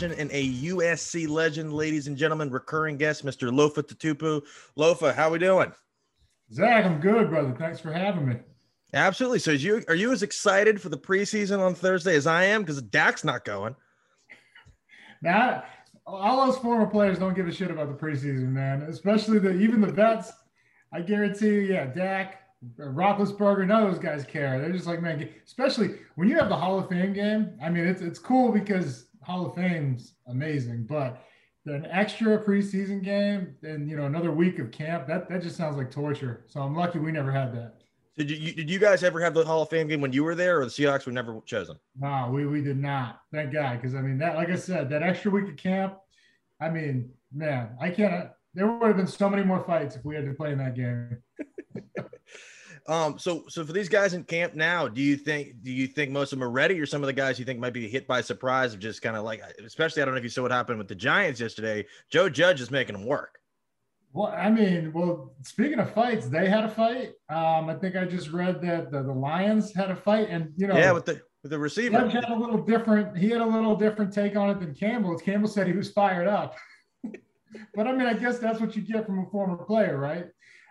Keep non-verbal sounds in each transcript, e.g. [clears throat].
Legend and a USC legend, ladies and gentlemen, recurring guest, Mr. Lofa Tatupu. Lofa, how we doing? Zach, I'm good, brother. Thanks for having me. Absolutely. So, is you are you as excited for the preseason on Thursday as I am? Because Dak's not going. Now, all those former players don't give a shit about the preseason, man. Especially the even the vets. I guarantee you, yeah, Dak, Roethlisberger, none of those guys care. They're just like, man, especially when you have the Hall of Fame game. I mean, it's it's cool because Hall of Fame's amazing, but an extra preseason game and you know another week of camp that that just sounds like torture. So I'm lucky we never had that. Did you did you guys ever have the Hall of Fame game when you were there, or the Seahawks were never chosen? No, we we did not. Thank God, because I mean that, like I said, that extra week of camp. I mean, man, I can't. There would have been so many more fights if we had to play in that game. [laughs] um. So so for these guys in camp now, do you think do you think most of them are ready, or some of the guys you think might be hit by surprise of just kind of like, especially I don't know if you saw what happened with the Giants yesterday. Joe Judge is making them work. Well, I mean, well, speaking of fights, they had a fight. Um, I think I just read that the, the Lions had a fight, and you know, yeah, with the with the receiver, Judge had a little different. He had a little different take on it than Campbell. Campbell said he was fired up, [laughs] but I mean, I guess that's what you get from a former player, right?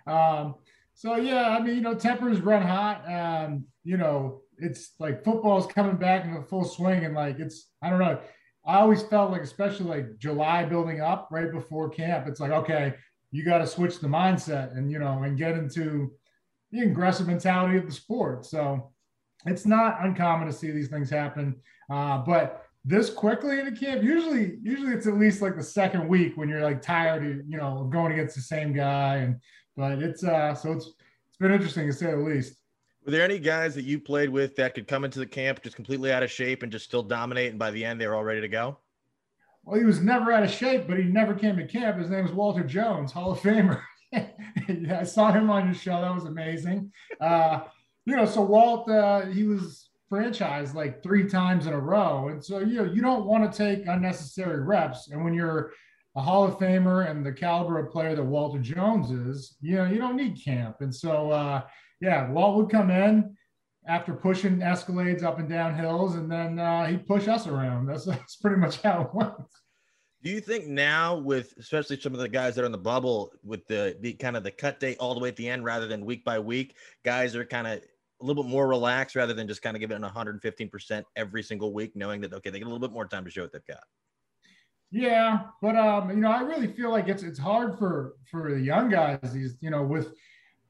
Um, so yeah, I mean, you know, tempers run hot. Um, you know, it's like football's coming back in the full swing, and like it's, I don't know. I always felt like, especially like July building up right before camp, it's like, okay, you got to switch the mindset and you know and get into the aggressive mentality of the sport. So it's not uncommon to see these things happen, uh, but this quickly in a camp usually usually it's at least like the second week when you're like tired of you know going against the same guy and but it's uh so it's it's been interesting to say the least were there any guys that you played with that could come into the camp just completely out of shape and just still dominate and by the end they were all ready to go well, he was never out of shape, but he never came to camp. His name was Walter Jones, Hall of Famer. [laughs] yeah, I saw him on your show. That was amazing. Uh, you know, so Walt, uh, he was franchised like three times in a row. And so, you know, you don't want to take unnecessary reps. And when you're a Hall of Famer and the caliber of player that Walter Jones is, you know, you don't need camp. And so, uh, yeah, Walt would come in after pushing Escalades up and down hills, and then uh, he'd push us around. That's, [laughs] that's pretty much how it went. Do you think now, with especially some of the guys that are in the bubble, with the, the kind of the cut date all the way at the end rather than week by week, guys are kind of a little bit more relaxed rather than just kind of giving it 115% every single week, knowing that, okay, they get a little bit more time to show what they've got? Yeah, but um, you know, I really feel like it's it's hard for for the young guys. These, you know, with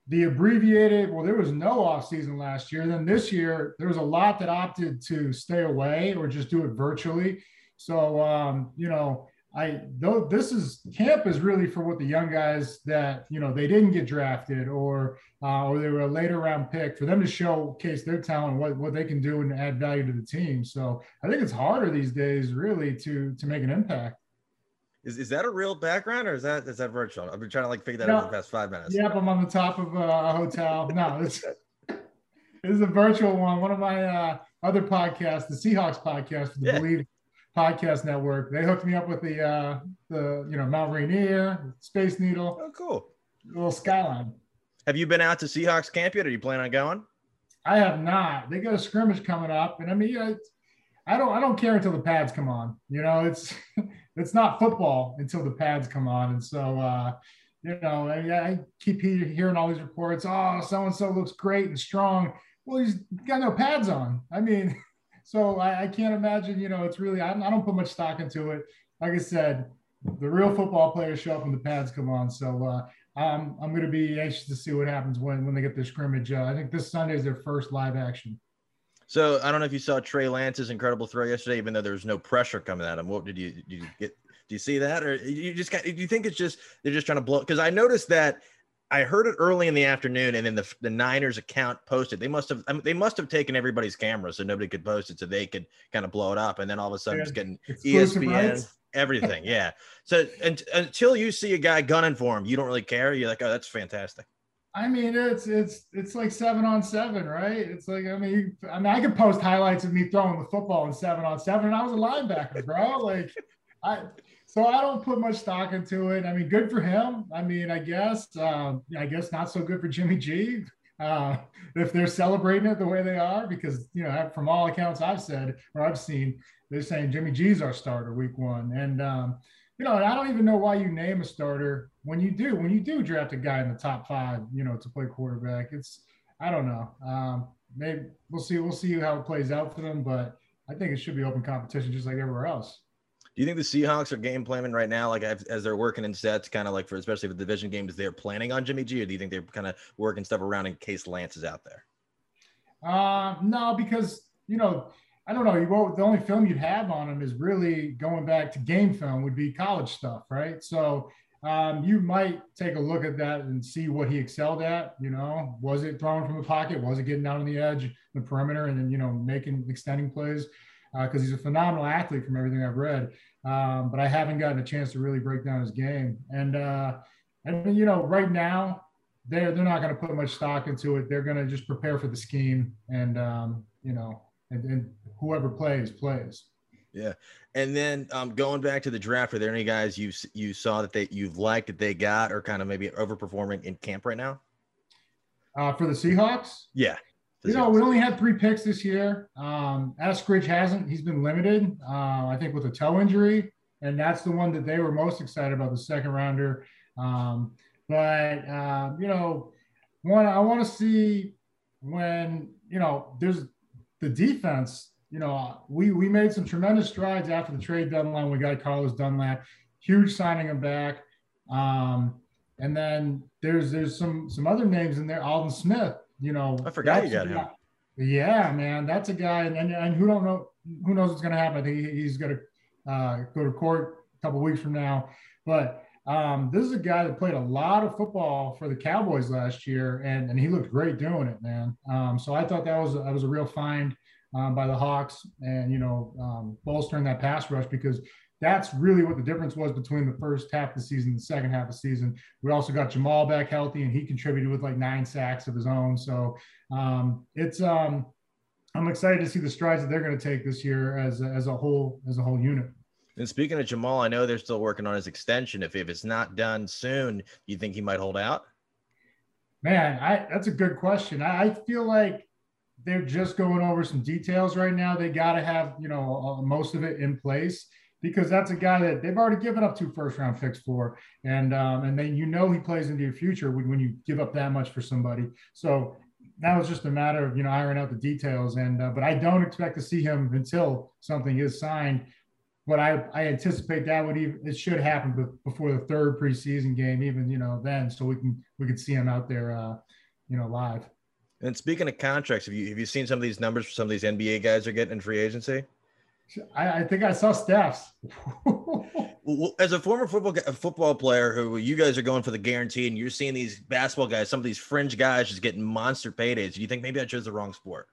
the abbreviated well there was no off season last year then this year there was a lot that opted to stay away or just do it virtually so um, you know i though this is camp is really for what the young guys that you know they didn't get drafted or uh, or they were a later round pick for them to showcase their talent what, what they can do and add value to the team so i think it's harder these days really to to make an impact is, is that a real background or is that is that virtual? I've been trying to like figure that no, out in the past five minutes. Yep, I'm on the top of a hotel. No, this, [laughs] this is a virtual one. One of my uh, other podcasts, the Seahawks podcast for the yeah. Bleav Podcast Network. They hooked me up with the uh, the you know Mount Rainier, Space Needle. Oh, cool. Little skyline. Have you been out to Seahawks camp yet? Are you planning on going? I have not. They got a scrimmage coming up, and I mean, I don't I don't care until the pads come on. You know, it's [laughs] it's not football until the pads come on. And so, uh, you know, I, I keep hearing all these reports. Oh, so and so looks great and strong. Well, he's got no pads on. I mean, [laughs] so I, I can't imagine. You know, it's really I, I, don't put much stock into it. Like I said, the real football players show up when the pads come on. So uh, I'm I'm going to be anxious to see what happens when when they get their scrimmage. Uh, I think this Sunday is their first live action. So I don't know if you saw Trey Lance's incredible throw yesterday, even though there was no pressure coming at him. What did you did you get? Do you see that, or you just got? Do you think it's just they're just trying to blow? Because I noticed that I heard it early in the afternoon, and then the the Niners account posted. They must have I mean, they must have taken everybody's camera so nobody could post it, so they could kind of blow it up, and then all of a sudden it's getting ESPN. Rights. Everything, yeah. [laughs] So and, until you see a guy gunning for him, you don't really care. You're like, oh, that's fantastic. I mean, it's it's it's like seven on seven, right? It's like I mean, I mean, I could post highlights of me throwing the football in seven on seven, and I was a linebacker, bro. Like, I so I don't put much stock into it. I mean, good for him. I mean, I guess um, I guess not so good for Jimmy G. uh, if they're celebrating it the way they are, because you know, from all accounts I've said or I've seen, they're saying Jimmy G's our starter week one, and um, you know, I don't even know why you name a starter when you do when you do draft a guy in the top five, you know, to play quarterback. It's I don't know. Um, maybe we'll see. We'll see how it plays out for them, but I think it should be open competition just like everywhere else. Do you think the Seahawks are game planning right now, like as they're working in sets, kind of like for especially with division games, they're planning on Jimmy G, or do you think they're kind of working stuff around in case Lance is out there? Uh, no, because you know, I don't know. You the only film you'd have on him is really going back to game film would be college stuff, right? So um, you might take a look at that and see what he excelled at. You know, was it throwing from the pocket? Was it getting out on the edge, the perimeter, and then you know making extending plays? Because uh, he's a phenomenal athlete from everything I've read, um, but I haven't gotten a chance to really break down his game. And uh, and you know, right now they're they're not going to put much stock into it. They're going to just prepare for the scheme, and um, you know, and, and whoever plays plays. Yeah, and then um, going back to the draft, are there any guys you you saw that they you've liked that they got or kind of maybe overperforming in camp right now? Uh, for the Seahawks, yeah. You know, we only had three picks this year. Um, Eskridge hasn't; he's been limited. Uh, I think with a toe injury, and that's the one that they were most excited about, the second rounder. Um, but uh, you know, one I want to see when you know there's the defense you know, we we made some tremendous strides after the trade deadline. We got Carlos Dunlap, huge signing him back. Um, and then there's there's some some other names in there. Aldon Smith, you know, I forgot you got him. Yeah, man, that's a guy, and, and, and who don't know who knows what's going to happen. I think he's going to uh, go to court a couple weeks from now. But um, this is a guy that played a lot of football for the Cowboys last year, and and he looked great doing it, man. Um, so I thought that was that was a real find um, by the Hawks and, you know, um, bolstering that pass rush because that's really what the difference was between the first half of the season and the second half of the season. We also got Jamal back healthy and he contributed with like nine sacks of his own. So um, it's, um, I'm excited to see the strides that they're going to take this year as a, as a whole, as a whole unit. And speaking of Jamal, I know they're still working on his extension. If, if it's not done soon, you think he might hold out? Man, I, that's a good question. I, I feel like they're just going over some details right now. They got to have, you know, uh, most of it in place because that's a guy that they've already given up two first round picks for. And, um, and then, you know, he plays into your future when, when you give up that much for somebody. So now it's just a matter of, you know, ironing out the details. And, uh, but I don't expect to see him until something is signed. But I, I anticipate that would even, it should happen before the third preseason game, even, you know, then, so we can, we can see him out there, uh, you know, live. And speaking of contracts, have you have you seen some of these numbers for some of these NBA guys are getting in free agency? I, I think I saw Steph's. [laughs] As a former football football player, who you guys are going for the guarantee, and you're seeing these basketball guys, some of these fringe guys, just getting monster paydays. Do you think maybe I chose the wrong sport?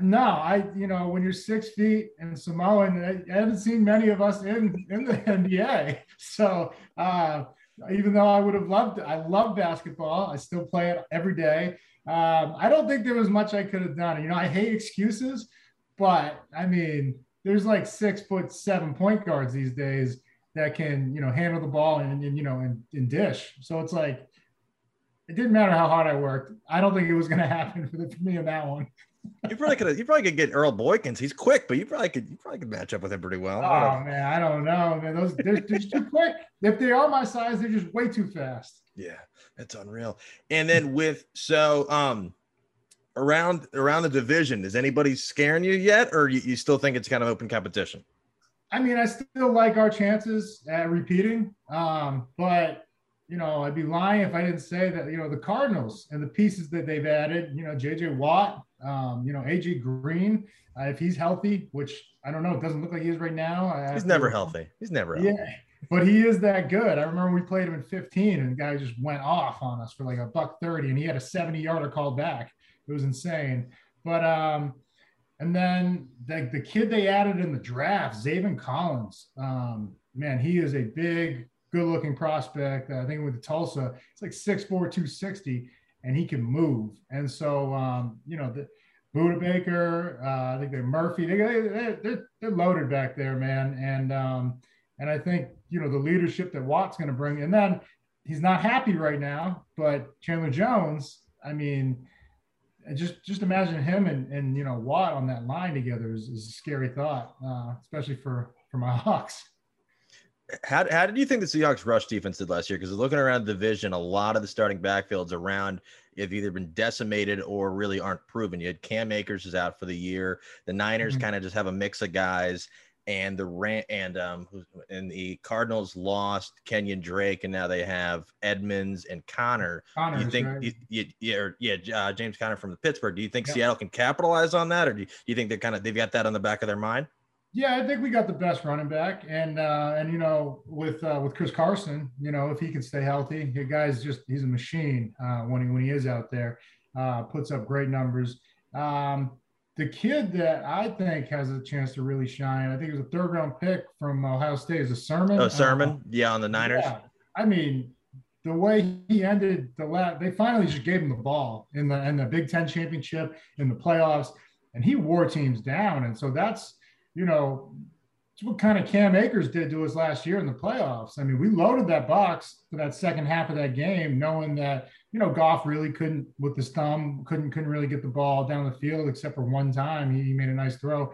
No, I you know when you're six feet and Samoan, I, I haven't seen many of us in in the NBA. [laughs] So uh, even though I would have loved, I love basketball. I still play it every day. Um, I don't think there was much I could have done. You know, I hate excuses, but I mean, there's like six foot seven point guards these days that can, you know, handle the ball and, and you know, and, and dish. So it's like, it didn't matter how hard I worked. I don't think it was going [laughs] to happen for, the, for me in that one. [laughs] you probably could. You probably could get Earl Boykins. He's quick, but you probably could. You probably could match up with him pretty well. Oh man, I don't know, man. Those they're, they're just too quick. If they are my size, they're just way too fast. Yeah, that's unreal. And then with so um around around the division, is anybody scaring you yet, or you, you still think it's kind of open competition? I mean, I still like our chances at repeating, um, but you know, I'd be lying if I didn't say that you know the Cardinals and the pieces that they've added. You know, J.J. Watt, um, you know, AJ Green, uh, if he's healthy, which I don't know, it doesn't look like he is right now. He's never healthy. He's never healthy. Yeah but he is that good. I remember we played him in 15 and the guy just went off on us for like a buck 30 and he had a 70 yarder called back. It was insane. But, um, and then the, the kid they added in the draft, Zaven Collins, um, man, he is a big, good looking prospect. I think with Tulsa, it's like 6'4, 260, and he can move. And so, um, you know, the, Budda Baker, uh, I think they're Murphy, they, they, they're, they're loaded back there, man. And, um, and I think, you know, the leadership that Watt's going to bring, and then he's not happy right now, but Chandler Jones, I mean, just just imagine him and and you know Watt on that line together is, is a scary thought, uh, especially for for my [laughs] Hawks. How, how did you think the Seahawks rush defense did last year? Because looking around the division, a lot of the starting backfields around have either been decimated or really aren't proven. You had Cam Akers is out for the year. The Niners mm-hmm. kind of just have a mix of guys, and the rant and um and the Cardinals lost Kenyon Drake, and now they have Edmonds and Connor. Connors, you think right? you, yeah yeah uh, James Connor from the Pittsburgh? Do you think Seattle can capitalize on that, or do you, do you think they kind of they've got that on the back of their mind? Yeah, I think we got the best running back, and uh, and you know with uh, with Chris Carson, you know if he can stay healthy, the guy's just he's a machine uh, when he when he is out there, uh, puts up great numbers. Um, the kid that I think has a chance to really shine, I think it was a third round pick from Ohio State, is a Sermon. Oh, Sermon, yeah, on the Niners. Yeah. I mean, the way he ended the last, they finally just gave him the ball in the in the Big Ten championship in the playoffs, and he wore teams down, and so that's you know, it's what kind of Cam Akers did to us last year in the playoffs. I mean, we loaded that box for that second half of that game, knowing that you know Goff really couldn't with his thumb couldn't couldn't really get the ball down the field except for one time he, he made a nice throw,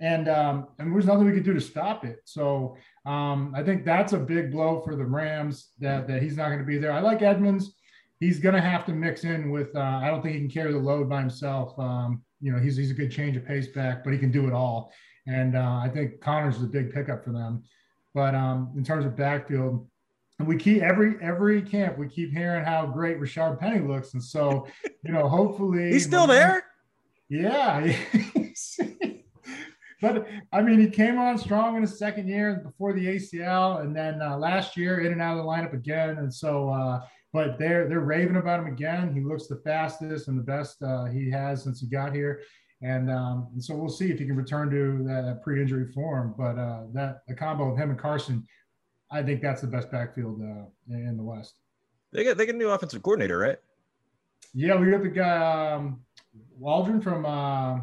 and um, and there's nothing we could do to stop it. So um, I think that's a big blow for the Rams that that he's not going to be there. I like Edmonds. He's going to have to mix in with. Uh, I don't think he can carry the load by himself. Um, you know, he's he's a good change of pace back, but he can do it all. And uh, I think Connors is a big pickup for them. But um, in terms of backfield, and we keep every every camp we keep hearing how great Rashaad Penny looks, and so you know hopefully [laughs] he's still there. Yeah, [laughs] but I mean he came on strong in his second year before the ACL, and then uh, last year in and out of the lineup again, and so. Uh, but they're they're raving about him again. He looks the fastest and the best uh, he has since he got here. And, um, and so we'll see if he can return to that pre-injury form. But uh, that the combo of him and Carson, I think that's the best backfield uh, in the West. They get they get a new offensive coordinator, right? Yeah, we got the guy um, Waldron from uh,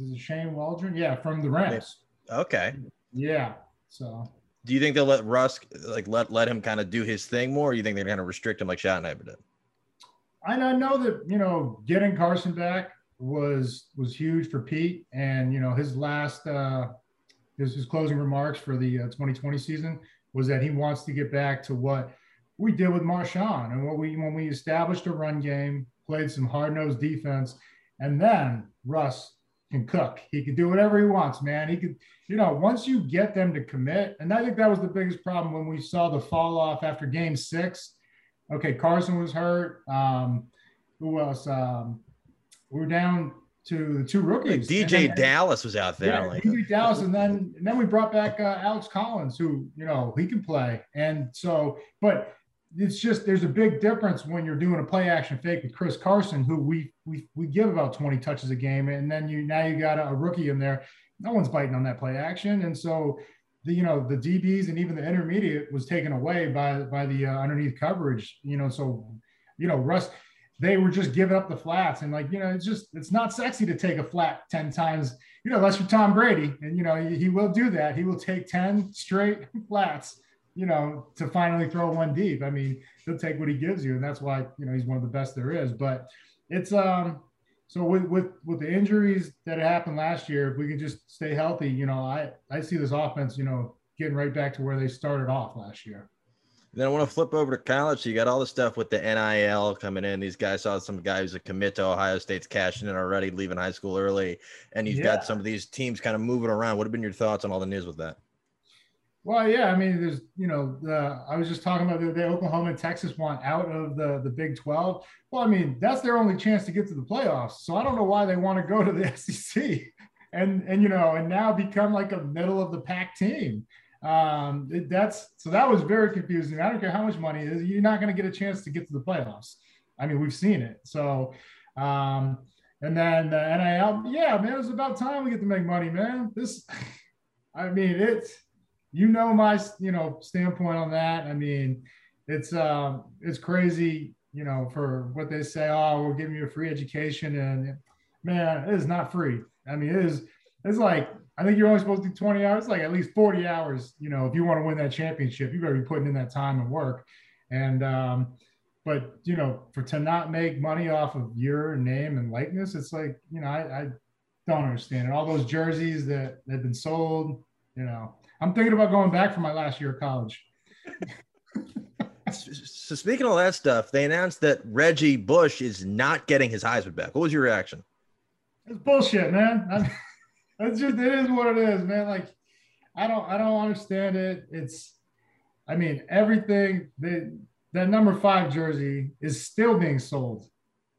is it Shane Waldron? Yeah, from the Rams. Okay. Yeah. So. Do you think they'll let Rusk like let let him kind of do his thing more? Or you think they're going to restrict him like Schottenheimer did? I know that you know getting Carson back was was huge for Pete, and you know his last uh, his, his closing remarks for the uh, 2020 season was that he wants to get back to what we did with Marshawn and what we when we established a run game, played some hard nosed defense, and then Russ can cook. He can do whatever he wants, man. He could, you know, once you get them to commit, and I think that was the biggest problem when we saw the fall off after Game Six. Okay, Carson was hurt. Um, who else? Um, we were down to the two rookies. DJ then, Dallas was out there. Yeah, like DeeJay Dallas, and then and then we brought back uh, Alex Collins, who you know he can play, and so but it's just there's a big difference when you're doing a play action fake with Chris Carson, who we we we give about 20 touches a game, and then you now you got a, a rookie in there. No one's biting on that play action, and so the you know the DBs and even the intermediate was taken away by by the uh, underneath coverage. You know, so you know Russ they were just giving up the flats. And like you know it's just it's not sexy to take a flat 10 times you know unless you're tom brady. And you know he, he, will do that. He will take 10 straight [laughs] flats you know to finally throw one deep. I mean he'll take what he gives you. And that's why you know he's one of the best there is. But it's um so with with with the injuries that happened last year if we can just stay healthy you know i i see this offense you know getting right back to where they started off last year then I want to flip over to college. So you got all the stuff with the NIL coming in. These guys saw some guys that commit to Ohio State's cashing in already, leaving high school early, and you've yeah. got some of these teams kind of moving around. What have been your thoughts on all the news with that? Well, yeah, I mean, there's, you know, the, I was just talking about the, the Oklahoma and Texas want out of the the Big 12. Well, I mean, that's their only chance to get to the playoffs. So I don't know why they want to go to the [laughs] SEC and and you know, and now become like a middle of the pack team. Um, that's so that was very confusing. I don't care how much money is, you're not going to get a chance to get to the playoffs. I mean, we've seen it. So, um, and then the NIL, yeah, man, it was about time we get to make money, man. This, [laughs] I mean, it's you know my you know standpoint on that. I mean, it's um, it's crazy, you know, for what they say. Oh, we're giving you a free education, and man, it is not free. I mean, it is. It's like I think you're only supposed to do 20 hours, like at least 40 hours. You know, if you want to win that championship, you better be putting in that time and work. And um, but you know, for to not make money off of your name and likeness, it's like you know, I, I don't understand it. All those jerseys that have been sold, you know, I'm thinking about going back for my last year of college. [laughs] so speaking of all that stuff, they announced that Reggie Bush is not getting his Heisman back. What was your reaction? It's bullshit, man. It's just it is what it is, man. Like I don't I don't understand it. It's I mean everything that that number five jersey is still being sold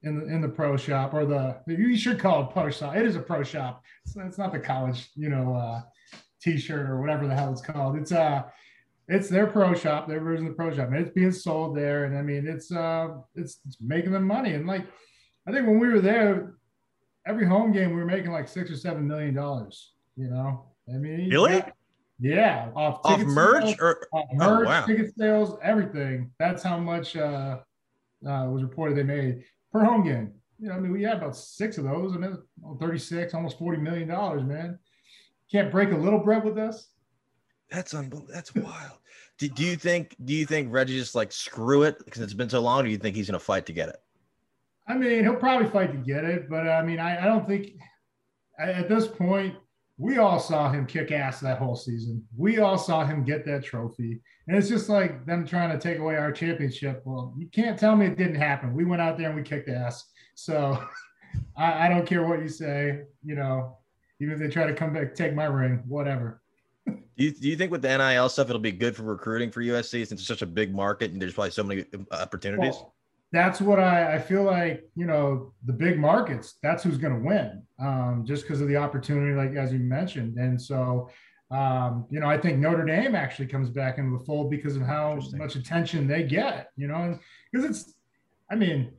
in the in the pro shop or the you should call it pro shop. It is a pro shop. It's, it's not the college, you know, uh, t-shirt or whatever the hell it's called. It's uh it's their pro shop, their version of the pro shop, and it's being sold there. And I mean, it's uh it's, it's making them money. And like I think when we were there, every home game we were making like six or seven million dollars. You know, I mean, really? Yeah, off, off merch sales, or off oh, merch, oh, wow. ticket sales, everything. That's how much uh, uh, was reported they made per home game. You know, I mean, we had about six of those, and then 36, almost 40 million dollars, man. Can't break a little bread with us. That's unbelievable. That's wild. Do, do you think? Do you think Reggie just like screw it because it's been so long? Or do you think he's going to fight to get it? I mean, he'll probably fight to get it, but I mean, I, I don't think at this point we all saw him kick ass that whole season. We all saw him get that trophy. And it's just like them trying to take away our championship. Well, you can't tell me it didn't happen. We went out there and we kicked ass. So [laughs] I, I, don't care what you say, you know, even if they try to come back, take my ring, whatever. do, you, do you think with the NIL stuff, it'll be good for recruiting for USC since it's such a big market and there's probably so many uh, opportunities? Well, that's what I, I feel like, you know, the big markets, that's who's going to win um, just because of the opportunity, like as you mentioned. And so, um, you know, I think Notre Dame actually comes back into the fold because of how much attention they get, you know, because it's, I mean,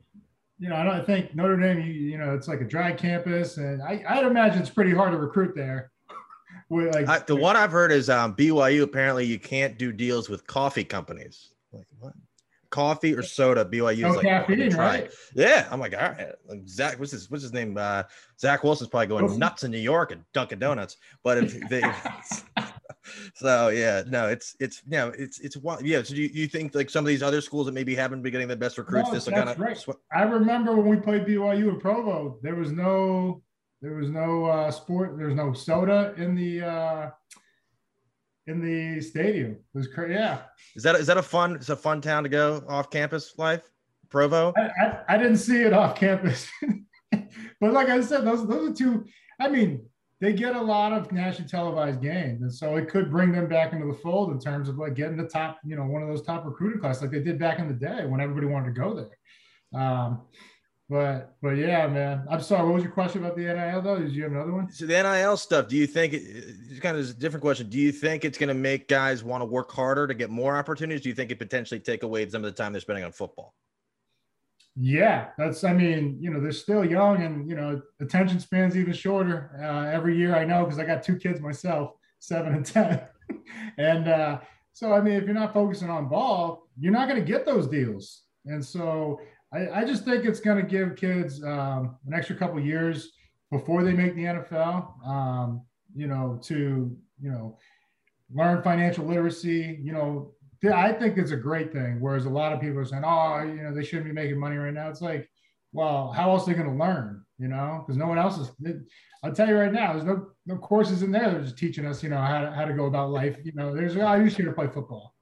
you know, I don't think Notre Dame, you, you know, it's like a dry campus, and I, I'd imagine it's pretty hard to recruit there. [laughs] like I, the one I've heard is um, BYU. Apparently, you can't do deals with coffee companies. Like what? Coffee or soda. BYU no is like caffeine, right? Yeah, I'm like, all right. Zach, what's his what's his name? Uh, Zach Wilson's probably going nuts in New York and Dunkin' Donuts. But if [laughs] they, [laughs] so yeah, no, it's it's you know, it's it's yeah. So do you, you think like some of these other schools that maybe haven't been getting the best recruits? No, this kind of right. Sw- I remember when we played BYU in Provo, there was no there was no uh, sport, there was no soda in the. Uh, in the stadium. It was crazy. Yeah. Is that is that a fun? It's a fun town to go off campus life. Provo. I, I, I didn't see it off campus, [laughs] but like I said, those those are two. I mean, they get a lot of nationally televised games, and so it could bring them back into the fold in terms of like getting the top, you know, one of those top recruiting classes like they did back in the day when everybody wanted to go there. Um, but but yeah, man. I'm sorry. What was your question about the NIL though? Did you have another one? So the NIL stuff. Do you think it, it's kind of a different question? Do you think it's going to make guys want to work harder to get more opportunities? Do you think it potentially take away some of the time they're spending on football? Yeah, that's. I mean, you know, they're still young, and you know, attention spans even shorter uh, every year. I know because I got two kids myself, seven and ten, [laughs] and uh, so I mean, if you're not focusing on ball, you're not going to get those deals. And so I, I just think it's going to give kids um, an extra couple years before they make the NFL. Um, you know, to you know, learn financial literacy. You know, I think it's a great thing. Whereas a lot of people are saying, "Oh, you know, they shouldn't be making money right now." It's like, well, how else are they going to learn? You know, because no one else is. I'll tell you right now, there's no no courses in there. They're just teaching us, you know, how to how to go about life. You know, there's oh, you should play football.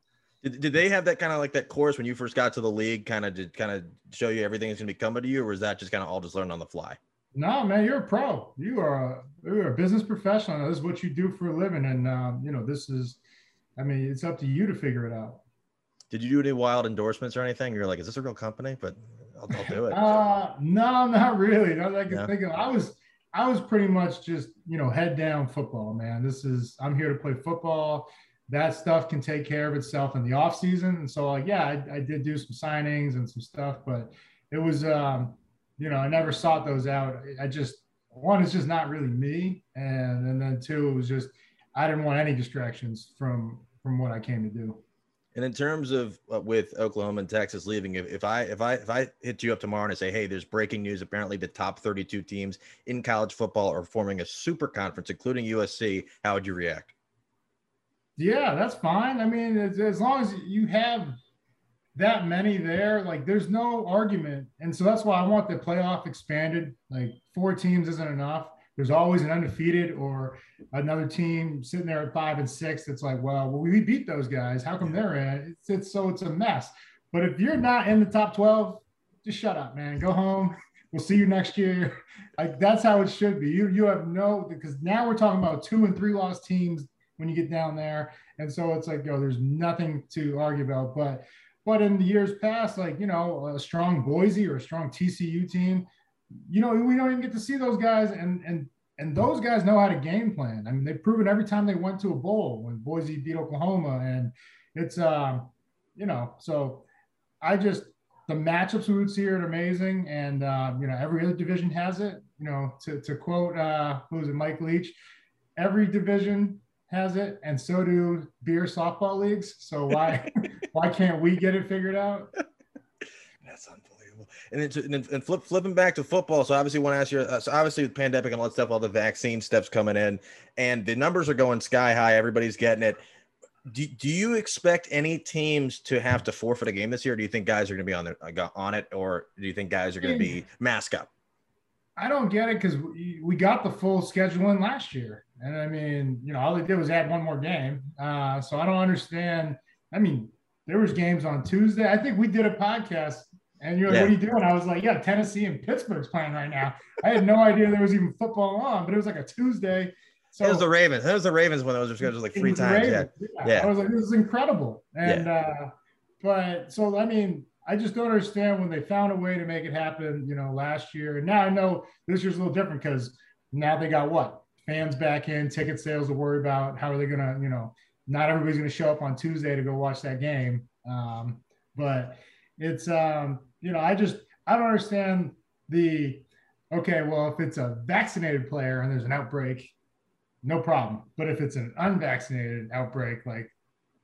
Did, did they have that kind of like that course when you first got to the league, kind of to kind of show you everything that's going to be coming to you, or was that just kind of all just learned on the fly? No, man, you're a pro. You are a, you're a business professional. This is what you do for a living, and um, you know this is. I mean, it's up to you to figure it out. Did you do any wild endorsements or anything? You're like, is this a real company? But I'll, I'll do it. [laughs] uh, no, not really. Not I can no. think of. I was I was pretty much just you know head down football, man. This is I'm here to play football that stuff can take care of itself in the off season. And so, like, yeah, I, I did do some signings and some stuff, but it was, um, you know, I never sought those out. I just one is just not really me, and and then two, it was just I didn't want any distractions from from what I came to do. And in terms of uh, with Oklahoma and Texas leaving, if, if I if I if I hit you up tomorrow and I say, hey, there's breaking news. Apparently, the top 32 teams in college football are forming a super conference, including USC. How would you react? Yeah, that's fine. I mean, as, as long as you have that many there, like there's no argument. And so that's why I want the playoff expanded. Like four teams isn't enough. There's always an undefeated or another team sitting there at five and six. It's like, well, well we beat those guys. How come they're in? It's, it's so it's a mess. But if you're not in the top 12, just shut up, man. Go home. We'll see you next year. [laughs] Like that's how it should be. You you have no because now we're talking about two and three lost teams when you get down there, and so it's like yo, there's nothing to argue about. But but in the years past, like you know, a strong Boise or a strong TCU team, you know, we don't even get to see those guys, and and and those guys know how to game plan. I mean, they've proven every time they went to a bowl when Boise beat Oklahoma, and it's um, you know, so I just the matchups we would see are amazing, and uh, you know every other division has it. You know, to to quote uh, who was it, Mike Leach, every division has it, and so do beer softball leagues. So why [laughs] why can't we get it figured out? That's unbelievable. And then, to, and, and flip, flipping back to football. So obviously, want to ask you. Uh, so obviously, with pandemic and all that stuff, all the vaccine steps coming in, and the numbers are going sky high. Everybody's getting it do, do you expect any teams to have to forfeit a game this year? do you think guys are going to be on their, uh, on it, or do you think guys are going to be mask up? I don't get it because we got the full schedule in last year, and I mean, you know, all they did was add one more game. Uh, so I don't understand. I mean, there was games on Tuesday. I think we did a podcast, and you're like, yeah. "What are you doing?" I was like, "Yeah, Tennessee and Pittsburgh's playing right now." I had no idea there was even football on, but it was like a Tuesday so, it was the Ravens. It was the Ravens when those were scheduled like three times. Yeah. yeah. yeah. I was like, this is incredible. And yeah. uh, but so I mean, I just don't understand when they found a way to make it happen, you know, last year. And now I know this year's a little different because now they got what? Fans back in, ticket sales to worry about. How are they gonna, you know, not everybody's gonna show up on Tuesday to go watch that game. Um, but it's um, you know, I just I don't understand the okay, well, if it's a vaccinated player and there's an outbreak, no problem. But if it's an unvaccinated outbreak, like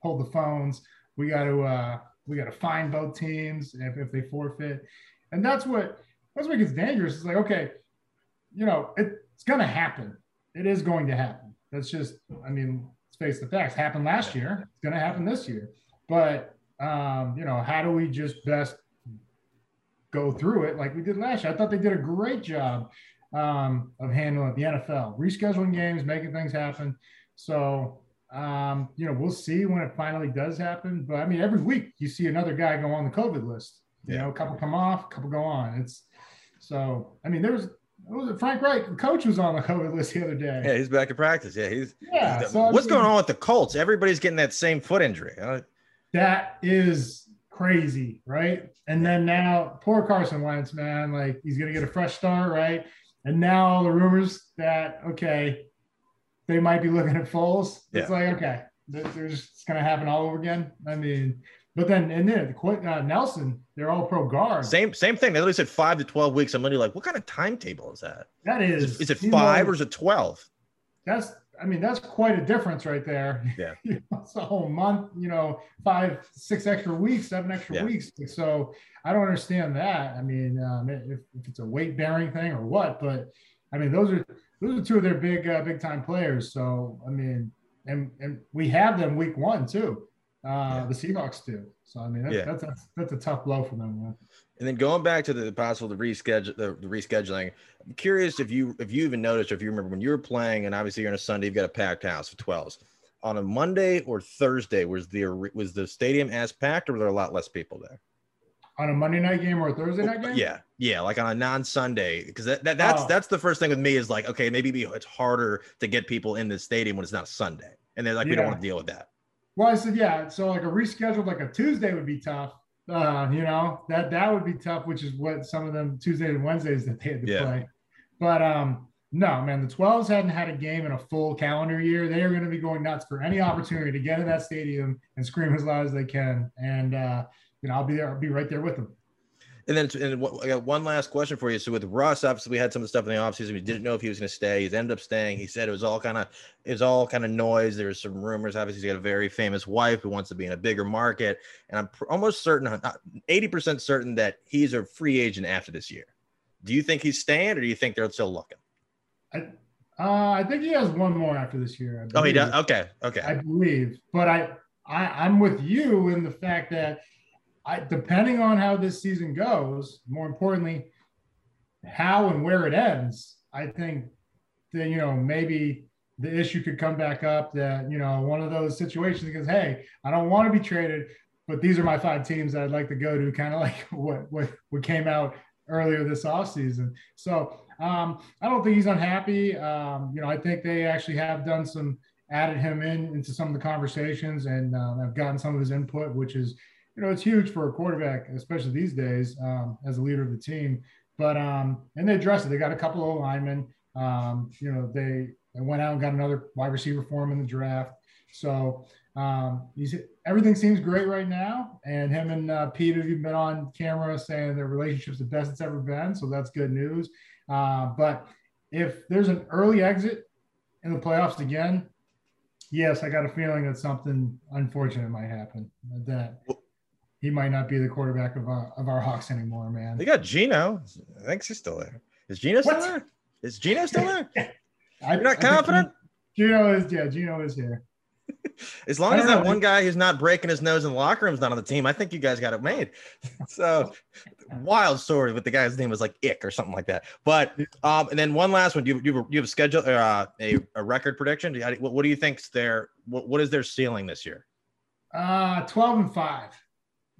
hold the phones, we got to uh, we got to find both teams if, if they forfeit, and that's what that's what gets dangerous. It's like okay, you know, it, it's going to happen. It is going to happen. That's just, I mean, let's face the facts. Happened last year. It's going to happen this year. But um, you know, how do we just best go through it like we did last year? I thought they did a great job um, of handling the NFL, rescheduling games, making things happen. So, um, you know, we'll see when it finally does happen. But I mean, every week you see another guy go on the COVID list. You yeah. know, a couple come off, a couple go on. It's so. I mean, there was was it Frank Reich? The coach was on the [laughs] COVID list the other day. Yeah, he's back in practice. Yeah, he's yeah. He's, so, what's I mean, going on with the Colts? Everybody's getting that same foot injury. Huh? That is crazy, right? And then now, poor Carson Wentz, man, like he's gonna get a fresh start, right? And now all the rumors that okay, they might be looking at Foles. It's yeah. like okay, just going to happen all over again. I mean, but then and then uh, Nelson, they're all pro guard. Same same thing. They literally said five to twelve weeks. I'm literally like, what kind of timetable is that? That is. Is, is it five know, or is it twelve? That's I mean, that's quite a difference right there. [laughs] Yeah. it's a whole month, you know, five, six extra weeks, seven extra yeah. weeks. So I don't understand that. I mean, um, if, if, it's a weight bearing thing or what, but I mean, those are those are two of their big uh, big time players. So I mean, and and we have them week one too. Uh, yeah. The Seahawks do. So I mean, that's, yeah. that's, that's, that's a tough blow for them. Man. And then going back to the possible the reschedule the, the, rescheduling, I'm curious if you if you even noticed or if you remember when you were playing, and obviously you're on a Sunday, you've got a packed house of 12s. On a Monday or Thursday, was the was the stadium as packed, or were there a lot less people there? on a Monday night game or a Thursday night game? Yeah, yeah, like on a non-Sunday, because that, that, that's oh. that's the first thing with me is like, okay, maybe it's harder to get people in the stadium when it's not Sunday, and they're like, yeah. we don't want to deal with that. Well, I said, yeah, so like a rescheduled like a Tuesday would be tough. Uh, you know that that would be tough, which is what some of them Tuesdays and Wednesdays that they had to yeah. play. But um, no, man, the 12s hadn't had a game in a full calendar year. They are going to be going nuts for any opportunity to get in that stadium and scream as loud as they can. And uh, you know, I'll be there. I'll be right there with them. And then, and I got one last question for you. So with Russ, obviously, we had some of the stuff in the offseason. We didn't know if he was going to stay. He's ended up staying. He said it was all kind of, it was all kind of noise. There was some rumors. Obviously, he's got a very famous wife who wants to be in a bigger market. And I'm pr- almost certain, 80% certain that he's a free agent after this year. Do you think he's staying, or do you think they're still looking? I, uh, I think he has one more after this year. Oh, he does. Okay, okay. I believe, but I, I, I'm with you in the fact that I, depending on how this season goes, more importantly, how and where it ends, I think that you know maybe the issue could come back up that you know one of those situations because hey, I don't want to be traded, but these are my five teams that I'd like to go to, kind of [laughs] like what what what came out earlier this offseason. So um, I don't think he's unhappy. Um, you know, I think they actually have done some added him in into some of the conversations and uh, have gotten some of his input, which is you know it's huge for a quarterback, especially these days um, as a leader of the team. But um, and they addressed it. They got a couple of linemen. Um, you know, they, they went out and got another wide receiver for him in the draft. So um, he's everything seems great right now. And him and uh, Peter, you've been on camera saying their relationship's the best it's ever been. So that's good news. Uh, but if there's an early exit in the playoffs again, yes, I got a feeling that something unfortunate might happen. That he might not be the quarterback of our, of our Hawks anymore, man. They got Geno. I think he's still there. Is Geno still what? there? Is Geno still there? [laughs] You're not confident? Geno is yeah, Geno is here. [laughs] as long as that know. one guy who's not breaking his nose in the locker room is not on the team, I think you guys got it made. [laughs] so wild story with the guy's name was like Ick or something like that. But um, and then one last one. Do you do you have a schedule uh, a, a record prediction? What, what do you think's their what, what is their ceiling this year? Uh, twelve and five.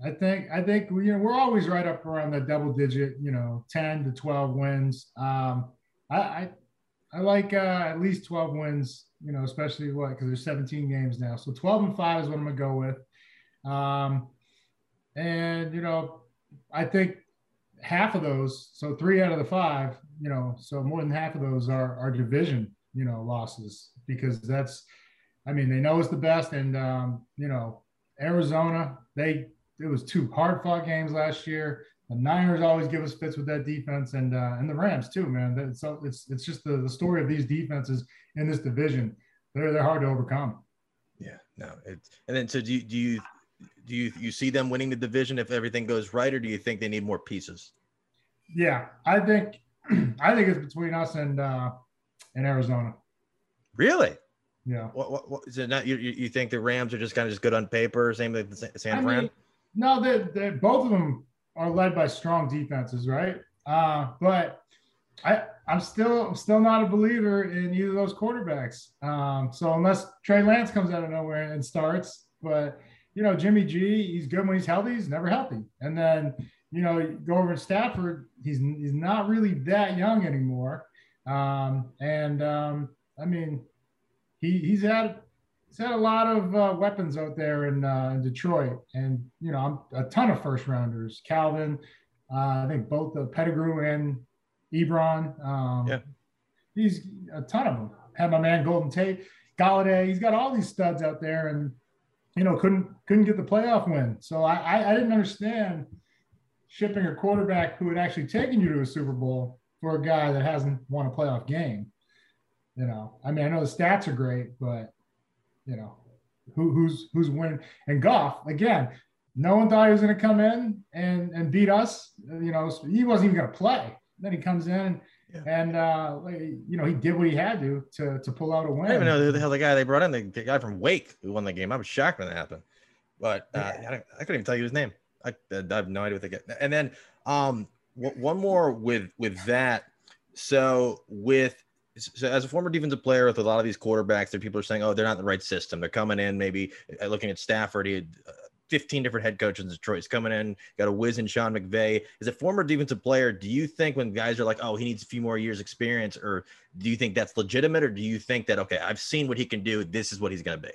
I think I think you know we're always right up around the double digit, you know, ten to twelve wins. Um, I I, I like uh, at least twelve wins you know, especially what because there's 17 games now. So 12 and five is what I'm gonna go with. Um, and you know, I think half of those, so three out of the five, you know, so more than half of those are are division, you know, losses because that's, I mean, they know it's the best, and um, you know, Arizona, they it was two hard fought games last year. The Niners always give us fits with that defense, and uh, and the Rams too, man. So it's it's just the, the story of these defenses in this division. They're they're hard to overcome. Yeah, no, it's and then so do you do you do you you see them winning the division if everything goes right, or do you think they need more pieces? Yeah, I think [clears throat] I think it's between us and uh and Arizona. Really? Yeah. What, what, what is it not? You, you think the Rams are just kind of just good on paper? Same with San Fran. Mean, no, they they both of them are led by strong defenses, right? Uh, but I I'm still I'm still not a believer in either of those quarterbacks. Um, so unless Trey Lance comes out of nowhere and starts, but you know Jimmy G, he's good when he's healthy. He's never healthy. And then you know go over to Stafford, he's he's not really that young anymore. Um, and um, I mean, he he's had he's had a lot of uh, weapons out there in, uh, Detroit, and you know, I'm a ton of first rounders. Calvin, uh, I think both the Pettigrew and Ebron. Um, yeah, he's a ton of them. Had my man Golden Tate, Golladay. He's got all these studs out there, and you know, couldn't couldn't get the playoff win. So I, I, I didn't understand shipping a quarterback who had actually taken you to a Super Bowl for a guy that hasn't won a playoff game. You know, I mean, I know the stats are great, but you know, who, who's who's winning. And Goff, again, no one thought he was going to come in and and beat us. You know, he wasn't even going to play. Then he comes in yeah. and uh, you know he did what he had to to to pull out a win. I don't even know who the hell the guy they brought in, the, the guy from Wake who won the game. I was shocked when that happened, but uh, yeah. I, I, couldn't even tell you his name. I, I have no idea what they get. And then um, one more with with that. So with so as a former defensive player with a lot of these quarterbacks, that people are saying, "Oh, they're not in the right system. They're coming in maybe uh, looking at Stafford. He had uh, 15 different head coaches in Detroit. He's coming in, got a whiz in Sean McVay. As a former defensive player, do you think when guys are like, "Oh, he needs a few more years experience," or do you think that's legitimate, or do you think that okay, I've seen what he can do. This is what he's going to be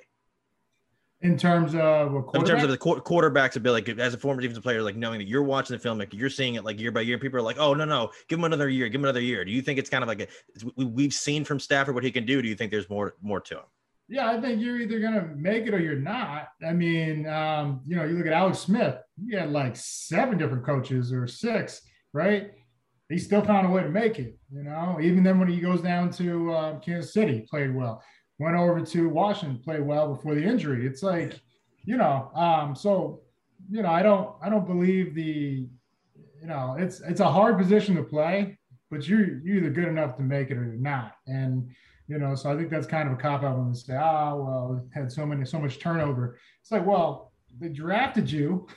in terms of in terms of the qu- quarterback's ability, like as a former defensive player, like knowing that you're watching the film, like you're seeing it like year by year. People are like, "Oh no, no, give him another year, give him another year." Do you think it's kind of like a, we've seen from Stafford what he can do? Do you think there's more more to him? Yeah, I think you're either gonna make it or you're not. I mean, um, you know, you look at Alex Smith. He had like seven different coaches or six, right? He still found a way to make it. You know, even then when he goes down to uh, Kansas City, played well went over to Washington, played well before the injury. It's like, you know, um, so you know, I don't I don't believe the, you know, it's it's a hard position to play, but you're you're either good enough to make it or you're not. And you know, so I think that's kind of a cop out when they say, oh, well, had so many so much turnover. It's like, well, they drafted you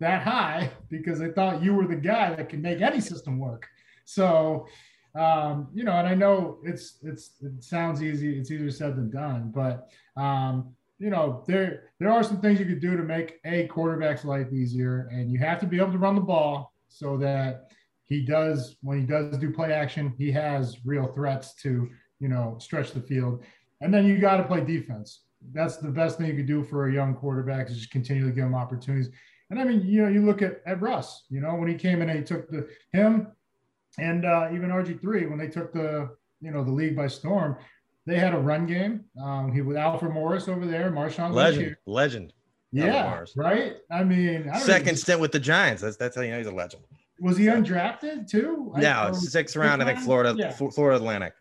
that high because they thought you were the guy that can make any system work. So, um, you know, and I know it's it's it sounds easy, it's easier said than done, but um, you know, there there are some things you could do to make a quarterback's life easier, and you have to be able to run the ball so that he does when he does do play action, he has real threats to you know stretch the field, and then you got to play defense. That's the best thing you could do for a young quarterback is just continue to give him opportunities. And I mean, you know, you look at, at Russ, you know, when he came in and he took the him and uh, even RG3 when they took the you know the league by storm. They had a run game. Um, he with Alfred Morris over there, Marshawn legend, legend. Yeah, right. I mean, I second stint with the Giants. That's that's how you know he's a legend. Was he undrafted too? No, sixth round. I think Florida, yeah. Florida Atlantic.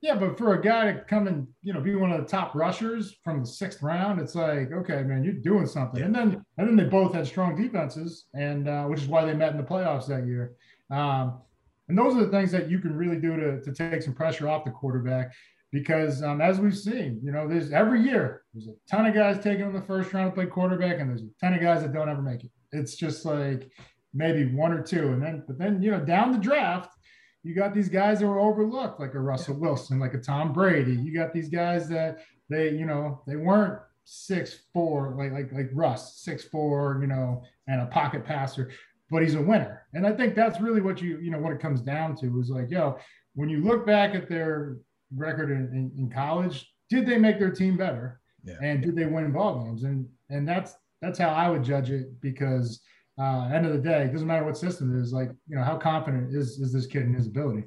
Yeah, but for a guy to come and you know be one of the top rushers from the sixth round, it's like okay, man, you're doing something. Yeah. And then and then they both had strong defenses, and uh, which is why they met in the playoffs that year. Um, and those are the things that you can really do to, to take some pressure off the quarterback. Because um, as we've seen, you know, there's every year there's a ton of guys taking in the first round to play quarterback, and there's a ton of guys that don't ever make it. It's just like maybe one or two, and then but then you know down the draft, you got these guys that were overlooked, like a Russell Wilson, like a Tom Brady. You got these guys that they you know they weren't six four like like like Russ six four you know and a pocket passer but he's a winner. And I think that's really what you, you know, what it comes down to is like, yo, when you look back at their record in, in, in college, did they make their team better? Yeah. And did they win ball games? And and that's that's how I would judge it because uh, end of the day, it doesn't matter what system it is. Like, you know, how confident is is this kid in his ability?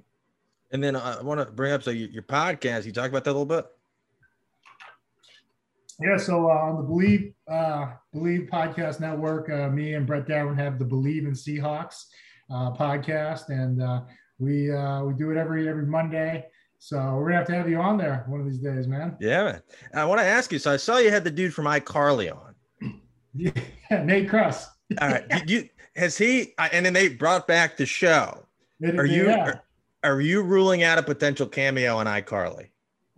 And then I want to bring up so your, your podcast. You talk about that a little bit. Yeah, so uh, on the Bleav uh, Bleav Podcast Network, uh, me and Brett Davern have the Bleav in Seahawks uh, podcast, and uh, we uh, we do it every every Monday. So we're gonna have to have you on there one of these days, man. Yeah, man. I want to ask you. So I saw you had the dude from iCarly on. [laughs] yeah, Nate Kress. All right. Did you has he? And then they brought back the show. It, are you yeah. are, are you ruling out a potential cameo on iCarly?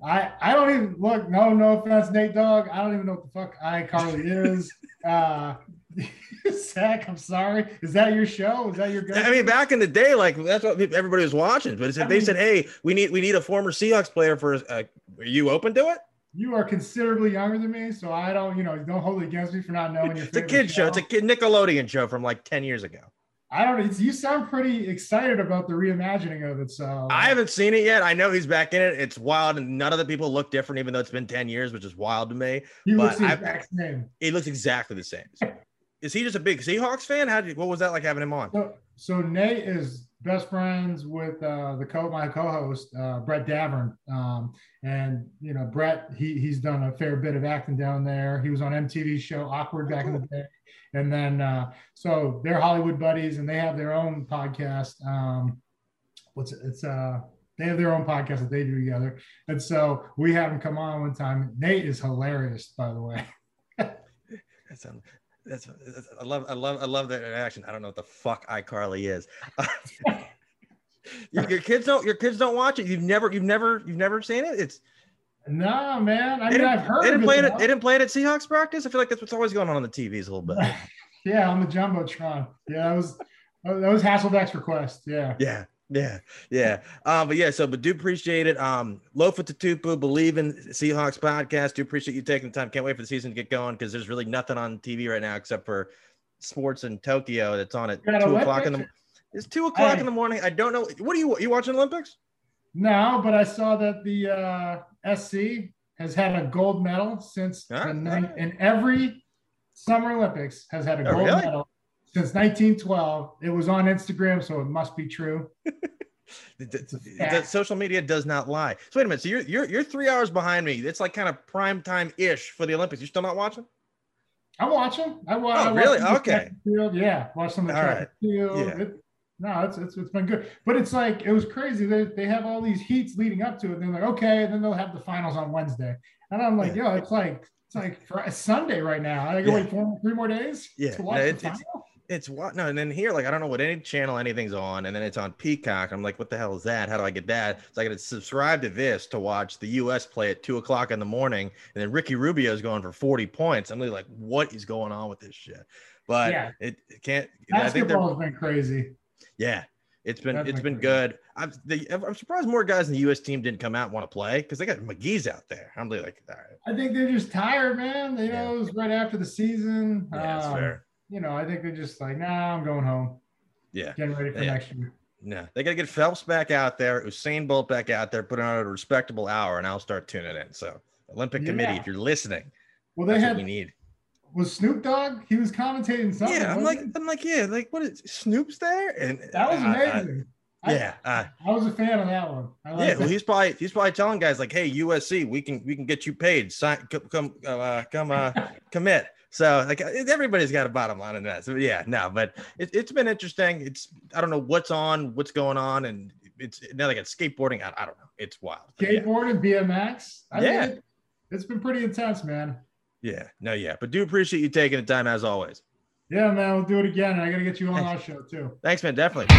I I don't even look. No, no offense, Nate Dogg. I don't even know what the fuck iCarly is. [laughs] uh, [laughs] Zach, I'm sorry. Is that your show? Is that your? Go- I mean, back in the day, like that's what everybody was watching. But if they mean, said, "Hey, we need we need a former Seahawks player for," uh, are you open to it? You are considerably younger than me, so I don't, you know, don't hold it against me for not knowing your. It's a kid show. show. It's a kid Nickelodeon show from like ten years ago. I don't know. You sound pretty excited about the reimagining of it. So I haven't seen it yet. I know he's back in it. It's wild, and none of the people look different, even though it's been ten years, which is wild to me. He but looks the exact same. He looks exactly the same. [laughs] is he just a big Seahawks fan? How did? What was that like having him on? So, so Nate is best friends with uh, the co my co-host uh, Brett Davern, um, and you know Brett he he's done a fair bit of acting down there. He was on MTV show Awkward back in the day. And then uh, so they're Hollywood buddies, and they have their own podcast. Um, what's it? It's uh they have their own podcast that they do together. And so we have them come on one time. Nate is hilarious, by the way. [laughs] that's, um, that's, that's I love I love I love that interaction. I don't know what the fuck iCarly is. [laughs] your, your, kids don't your kids don't watch it. You've never you've never you've never seen it. It's no, man. I mean, I've heard. They didn't play it. They didn't play it at Seahawks practice. I feel like that's what's always going on on the TVs a little bit. [laughs] yeah, on the jumbotron. Yeah, that was that was Hasselbeck's request. Yeah. Yeah. Yeah, yeah. Um, but yeah, so but do appreciate it. Um, Lofa Tatupu, Bleav in Seahawks podcast. Do appreciate you taking the time. Can't wait for the season to get going because there's really nothing on TV right now except for sports in Tokyo that's on at two o'clock in the. It's two o'clock hey. in the morning. I don't know. What are you? You watching Olympics? No, but I saw that the uh, SC has had a gold medal since the in every Summer Olympics has had a oh, gold really? medal since 1912. It was on Instagram, so it must be true. [laughs] the, social media does not lie. So wait a minute. So you're you're you're three hours behind me. It's like kind of prime time ish for the Olympics. You're still not watching? I'm watching. I, wa- oh, I really? Okay. Field. Yeah, watch some of the track right. field. Yeah. It, no, it's, it's it's been good. But it's like it was crazy. They they have all these heats leading up to it. And they're like, okay, and then they'll have the finals on Wednesday. And I'm like, yo, it's like it's like Sunday right now. I go yeah. wait four, three more days yeah. to watch no, the final. It's, it's what no, and then here, like I don't know what any channel anything's on, and then it's on Peacock. I'm like, what the hell is that? How do I get that? So I got to subscribe to this to watch the U.S. play at two o'clock in the morning, and then Ricky Rubio is going for 40 points. I'm really like, what is going on with this shit? but Yeah. it, it can't. I think they're Basketball has been crazy. yeah. It's been it's been crazy. good. I'm the, I'm surprised more guys in the U.S. team didn't come out and want to play because they got McGee's out there. I'm really like, all right, I think they're just tired, man. You know, Yeah. it was right after the season. yeah, that's Um, fair. You know, I think they're just like, nah, I'm going home, Yeah, getting ready for Yeah. next year. no, they got to get Phelps back out there, Usain Bolt back out there, put on a respectable hour, and I'll start tuning in. So, Olympic Committee, if you're listening, Well, they had we need. was Snoop Dogg. He was commentating something. Yeah, I'm like, he? I'm like, yeah, like what is Snoop's there? And that was uh, uh, amazing. I- yeah, uh, I was a fan of that one. I yeah. like Well, he's probably he's probably telling guys like, hey, USC, we can we can get you paid. Sign, come come uh, come uh, [laughs] commit. So like uh, everybody's got a bottom line in that. So yeah, no, but it, it's been interesting. It's I don't know what's on, what's going on, and it's now they got skateboarding. I, I don't know. It's wild. But yeah, BMX. I Yeah. mean, it, it's been pretty intense, man. yeah, no, yeah. But do appreciate you taking the time as always. Yeah, man, we'll do it again. I got to get you on our show too. Thanks, man. Definitely.